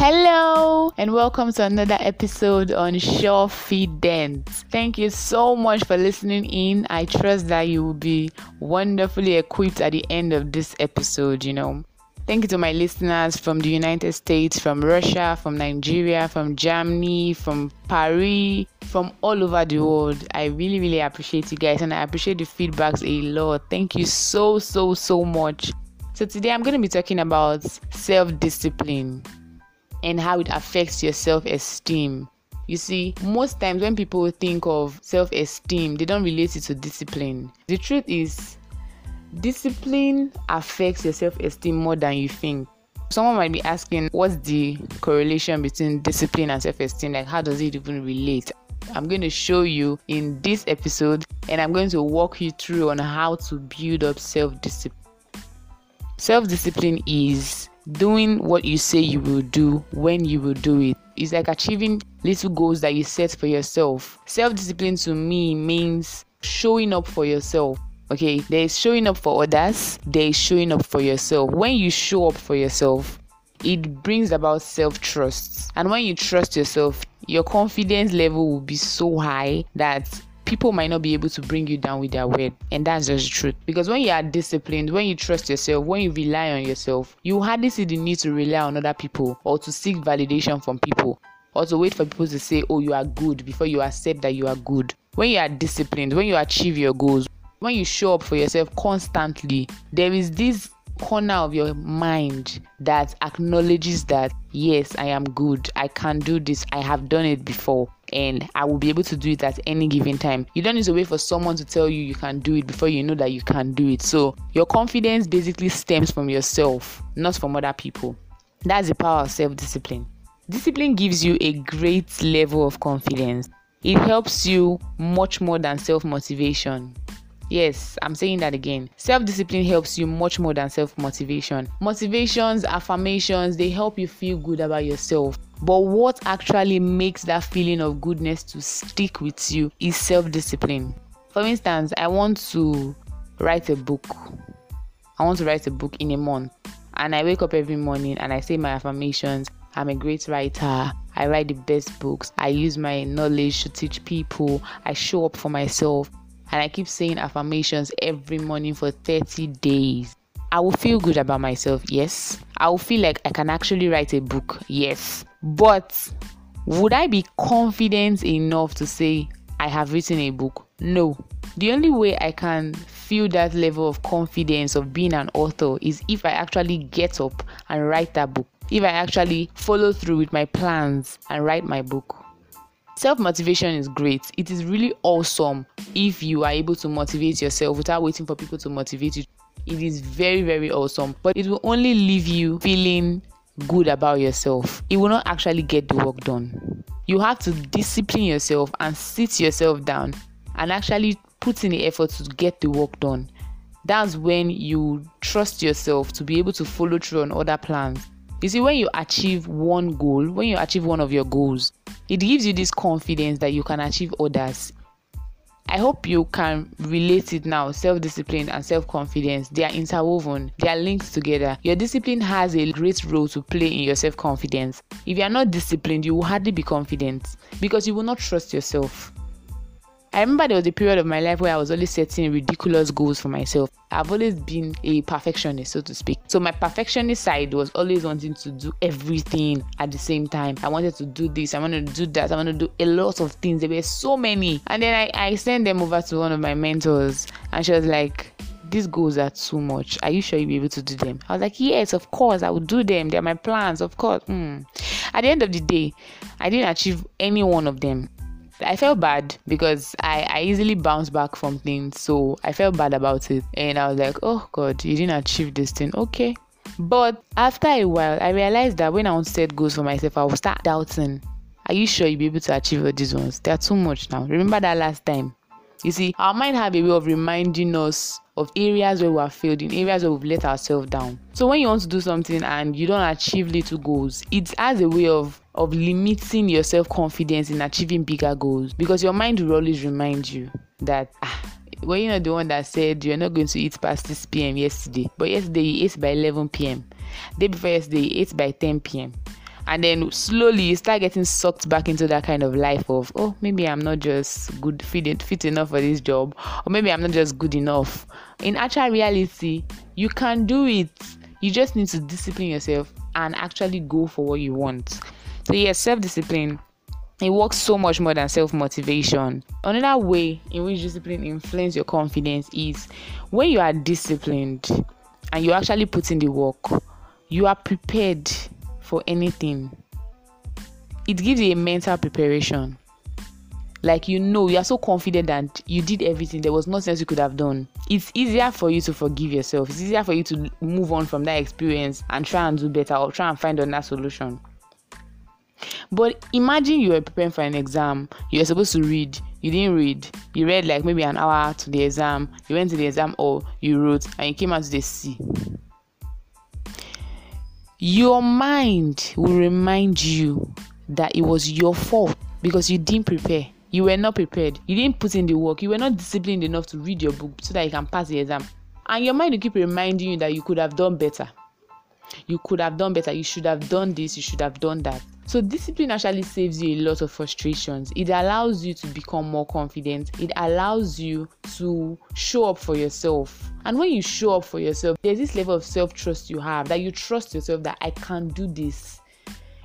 Hello and welcome to another episode on Sure dance Thank you so much for listening in. I trust that you will be wonderfully equipped at the end of this episode, you know. Thank you to my listeners from the United States, from Russia, from Nigeria, from Germany, from Paris, from all over the world. I really, really appreciate you guys and I appreciate the feedbacks a lot. Thank you so, so, so much. So, today I'm going to be talking about self discipline and how it affects your self esteem. You see, most times when people think of self esteem, they don't relate it to discipline. The truth is, discipline affects your self esteem more than you think. Someone might be asking, what's the correlation between discipline and self esteem? Like, how does it even relate? I'm going to show you in this episode, and I'm going to walk you through on how to build up self discipline. Self discipline is doing what you say you will do when you will do it. It's like achieving little goals that you set for yourself. Self discipline to me means showing up for yourself. Okay, there is showing up for others, there is showing up for yourself. When you show up for yourself, it brings about self trust. And when you trust yourself, your confidence level will be so high that people might not be able to bring you down with their word. And that's just the truth. Because when you are disciplined, when you trust yourself, when you rely on yourself, you hardly see the need to rely on other people or to seek validation from people or to wait for people to say, oh, you are good before you accept that you are good. When you are disciplined, when you achieve your goals, when you show up for yourself constantly, there is this corner of your mind that acknowledges that yes, I am good, I can do this, I have done it before, and I will be able to do it at any given time. You don't need to wait for someone to tell you you can do it before you know that you can do it. So, your confidence basically stems from yourself, not from other people. That's the power of self discipline. Discipline gives you a great level of confidence. It helps you much more than self motivation. Yes, I'm saying that again. Self discipline helps you much more than self motivation. Motivations, affirmations, they help you feel good about yourself. But what actually makes that feeling of goodness to stick with you is self discipline. For instance, I want to write a book. I want to write a book in a month. And I wake up every morning and I say my affirmations. I'm a great writer. I write the best books. I use my knowledge to teach people. I show up for myself and I keep saying affirmations every morning for 30 days, I will feel good about myself, yes. I will feel like I can actually write a book, yes. But would I be confident enough to say I have written a book? No. The only way I can feel that level of confidence of being an author is if I actually get up and write that book. If I actually follow through with my plans and write my book. Self motivation is great. It is really awesome if you are able to motivate yourself without waiting for people to motivate you. It is very, very awesome, but it will only leave you feeling good about yourself. It will not actually get the work done. You have to discipline yourself and sit yourself down and actually put in the effort to get the work done. That's when you trust yourself to be able to follow through on other plans. You see, when you achieve one goal, when you achieve one of your goals, it gives you this confidence that you can achieve others. I hope you can relate it now. Self discipline and self confidence, they are interwoven, they are linked together. Your discipline has a great role to play in your self confidence. If you are not disciplined, you will hardly be confident because you will not trust yourself. I remember there was a period of my life where I was always setting ridiculous goals for myself. I've always been a perfectionist, so to speak. So my perfectionist side was always wanting to do everything at the same time. I wanted to do this, I wanted to do that, I wanted to do a lot of things. There were so many. And then I, I sent them over to one of my mentors, and she was like, these goals are too much. Are you sure you'll be able to do them? I was like, Yes, of course, I will do them. They're my plans, of course. Mm. At the end of the day, I didn't achieve any one of them. I felt bad because I, I easily bounce back from things. So I felt bad about it. And I was like, oh God, you didn't achieve this thing. Okay. But after a while, I realized that when I want to set goals for myself, I will start doubting. Are you sure you'll be able to achieve all these ones? They are too much now. Remember that last time? You see, our mind have a way of reminding us of areas where we have failed, in areas where we've let ourselves down. So when you want to do something and you don't achieve little goals, it has a way of of limiting your self-confidence in achieving bigger goals because your mind will always remind you that ah, well, you're not the one that said you're not going to eat past 6 p.m. yesterday, but yesterday you ate by 11 p.m. Day before yesterday you ate by 10 p.m. and then slowly you start getting sucked back into that kind of life of oh maybe i'm not just good fit, fit enough for this job or maybe i'm not just good enough in actual reality you can do it you just need to discipline yourself and actually go for what you want so yes self-discipline it works so much more than self motivation. Another way in which discipline influences your confidence is when you are disciplined and you actually put in the work, you are prepared for anything. It gives you a mental preparation. Like you know, you are so confident that you did everything, there was nothing else you could have done. It's easier for you to forgive yourself, it's easier for you to move on from that experience and try and do better or try and find another solution. But imagine you were preparing for an exam, you were supposed to read, you didn't read, you read like maybe an hour to the exam, you went to the exam or you wrote and you came out to the C your mind will remind you that it was your fault because you didn't prepare. You were not prepared. You didn't put in the work. You were not disciplined enough to read your book so that you can pass the exam. And your mind will keep reminding you that you could have done better. You could have done better. You should have done this. You should have done that. So, discipline actually saves you a lot of frustrations. It allows you to become more confident. It allows you to show up for yourself. And when you show up for yourself, there's this level of self trust you have that you trust yourself that I can do this.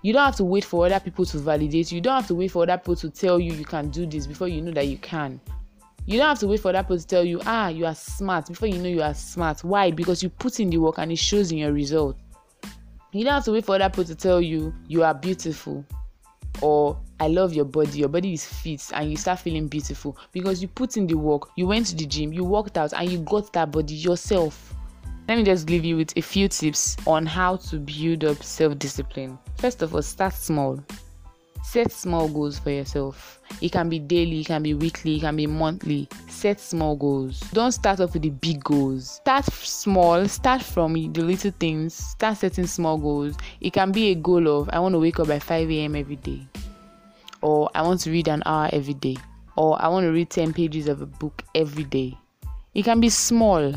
You don't have to wait for other people to validate you. You don't have to wait for other people to tell you you can do this before you know that you can. You don't have to wait for that person to tell you, ah, you are smart before you know you are smart. Why? Because you put in the work and it shows in your result. You don't have to wait for other people to tell you you are beautiful or I love your body, your body is fit, and you start feeling beautiful because you put in the work, you went to the gym, you worked out, and you got that body yourself. Let me just leave you with a few tips on how to build up self discipline. First of all, start small. Set small goals for yourself. It can be daily, it can be weekly, it can be monthly. Set small goals. Don't start off with the big goals. Start small, start from the little things, start setting small goals. It can be a goal of I want to wake up by 5 a.m. every day, or I want to read an hour every day, or I want to read 10 pages of a book every day. It can be small.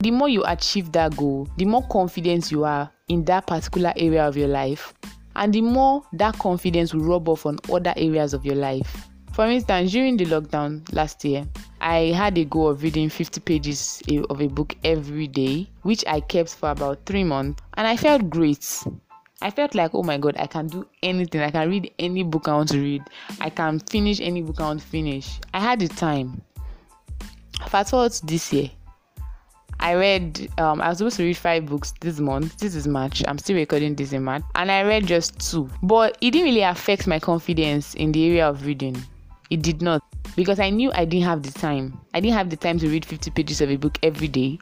The more you achieve that goal, the more confidence you are in that particular area of your life, and the more that confidence will rub off on other areas of your life. For instance, during the lockdown last year, I had a goal of reading 50 pages of a book every day, which I kept for about three months, and I felt great. I felt like, oh my god, I can do anything. I can read any book I want to read. I can finish any book I want to finish. I had the time. Fast forward to this year, I read, um, I was supposed to read five books this month. This is March. I'm still recording this in March. And I read just two. But it didn't really affect my confidence in the area of reading. It did not. Because I knew I didn't have the time. I didn't have the time to read 50 pages of a book every day.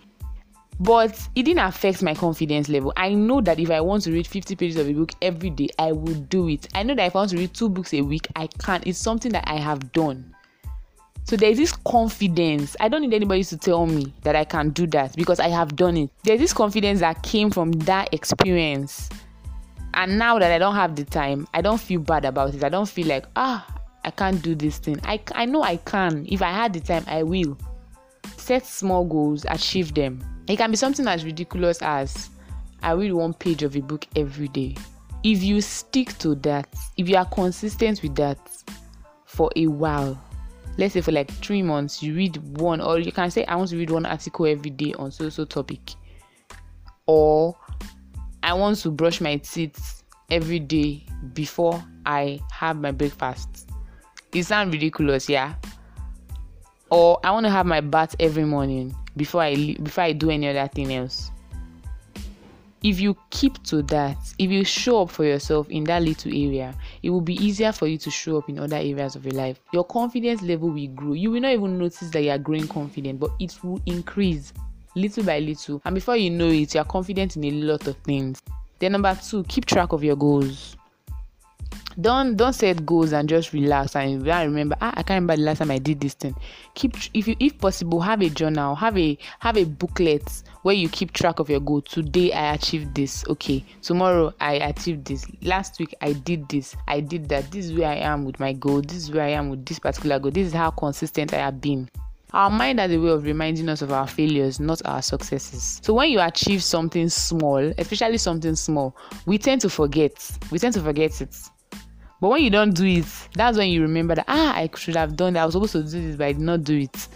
But it didn't affect my confidence level. I know that if I want to read 50 pages of a book every day, I will do it. I know that if I want to read two books a week, I can. It's something that I have done. So there's this confidence. I don't need anybody to tell me that I can do that because I have done it. There's this confidence that came from that experience. And now that I don't have the time, I don't feel bad about it. I don't feel like, ah, I can't do this thing. I, I know I can. If I had the time, I will. Set small goals, achieve them. It can be something as ridiculous as I read one page of a book every day. If you stick to that, if you are consistent with that for a while, let's say for like three months you read one or you can say i want to read one article every day on so so topic. Or i want to brush my teeth every day before i have my breakfast. It sounds ridiculous yeah? Or i want to have my bath every morning before i before i do any other thing else. If you keep to that, if you show up for yourself in that little area, it will be easier for you to show up in other areas of your life. Your confidence level will grow. You will not even notice that you are growing confident, but it will increase little by little. And before you know it, you are confident in a lot of things. Then, number two, keep track of your goals don't don't set goals and just relax and I remember ah, I can't remember the last time I did this thing. Keep if you if possible have a journal, have a have a booklet where you keep track of your goal. Today I achieved this. Okay, tomorrow I achieved this. Last week I did this. I did that. This is where I am with my goal. This is where I am with this particular goal. This is how consistent I have been. Our mind has a way of reminding us of our failures, not our successes. So when you achieve something small, especially something small, we tend to forget. We tend to forget it. But when you don't do it, that's when you remember that ah, I should have done that. I was supposed to do this, but I did not do it.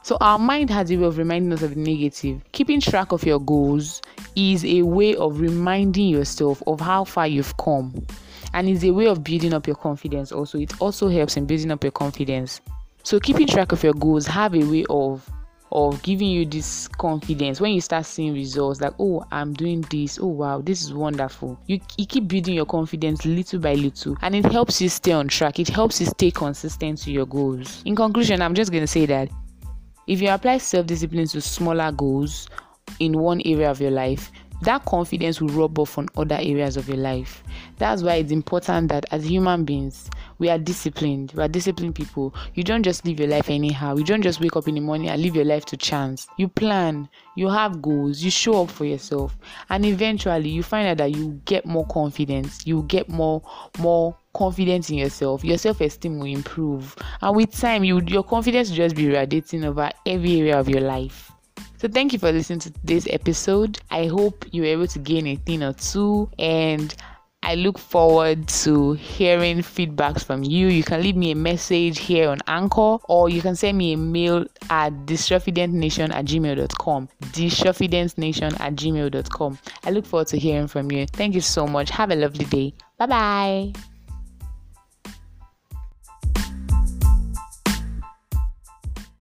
So our mind has a way of reminding us of the negative. Keeping track of your goals is a way of reminding yourself of how far you've come. And is a way of building up your confidence also. It also helps in building up your confidence. So keeping track of your goals have a way of of giving you this confidence when you start seeing results like oh i'm doing this. Oh wow this is wonderful. You, you keep building your confidence little by little and it helps you stay on track. It helps you stay consistent to your goals. In conclusion i'm just going to say that if you apply self-discipline to smaller goals in one area of your life that confidence will rub off on other areas of your life. That's why it's important that as human beings, we are disciplined. We are disciplined people. You don't just live your life anyhow. You don't just wake up in the morning and live your life to chance. You plan, you have goals, you show up for yourself, and eventually you find out that you get more confidence. You get more more confidence in yourself. Your self-esteem will improve, and with time, you your confidence will just be radiating over every area of your life. So thank you for listening to this episode. I hope you were able to gain a thing or two and I look forward to hearing feedbacks from you. You can leave me a message here on Anchor or you can send me a mail at thesurefidentnation at gmail.com. Thesurefidentnation at gmail.com. I look forward to hearing from you. Thank you so much. Have a lovely day. Bye bye.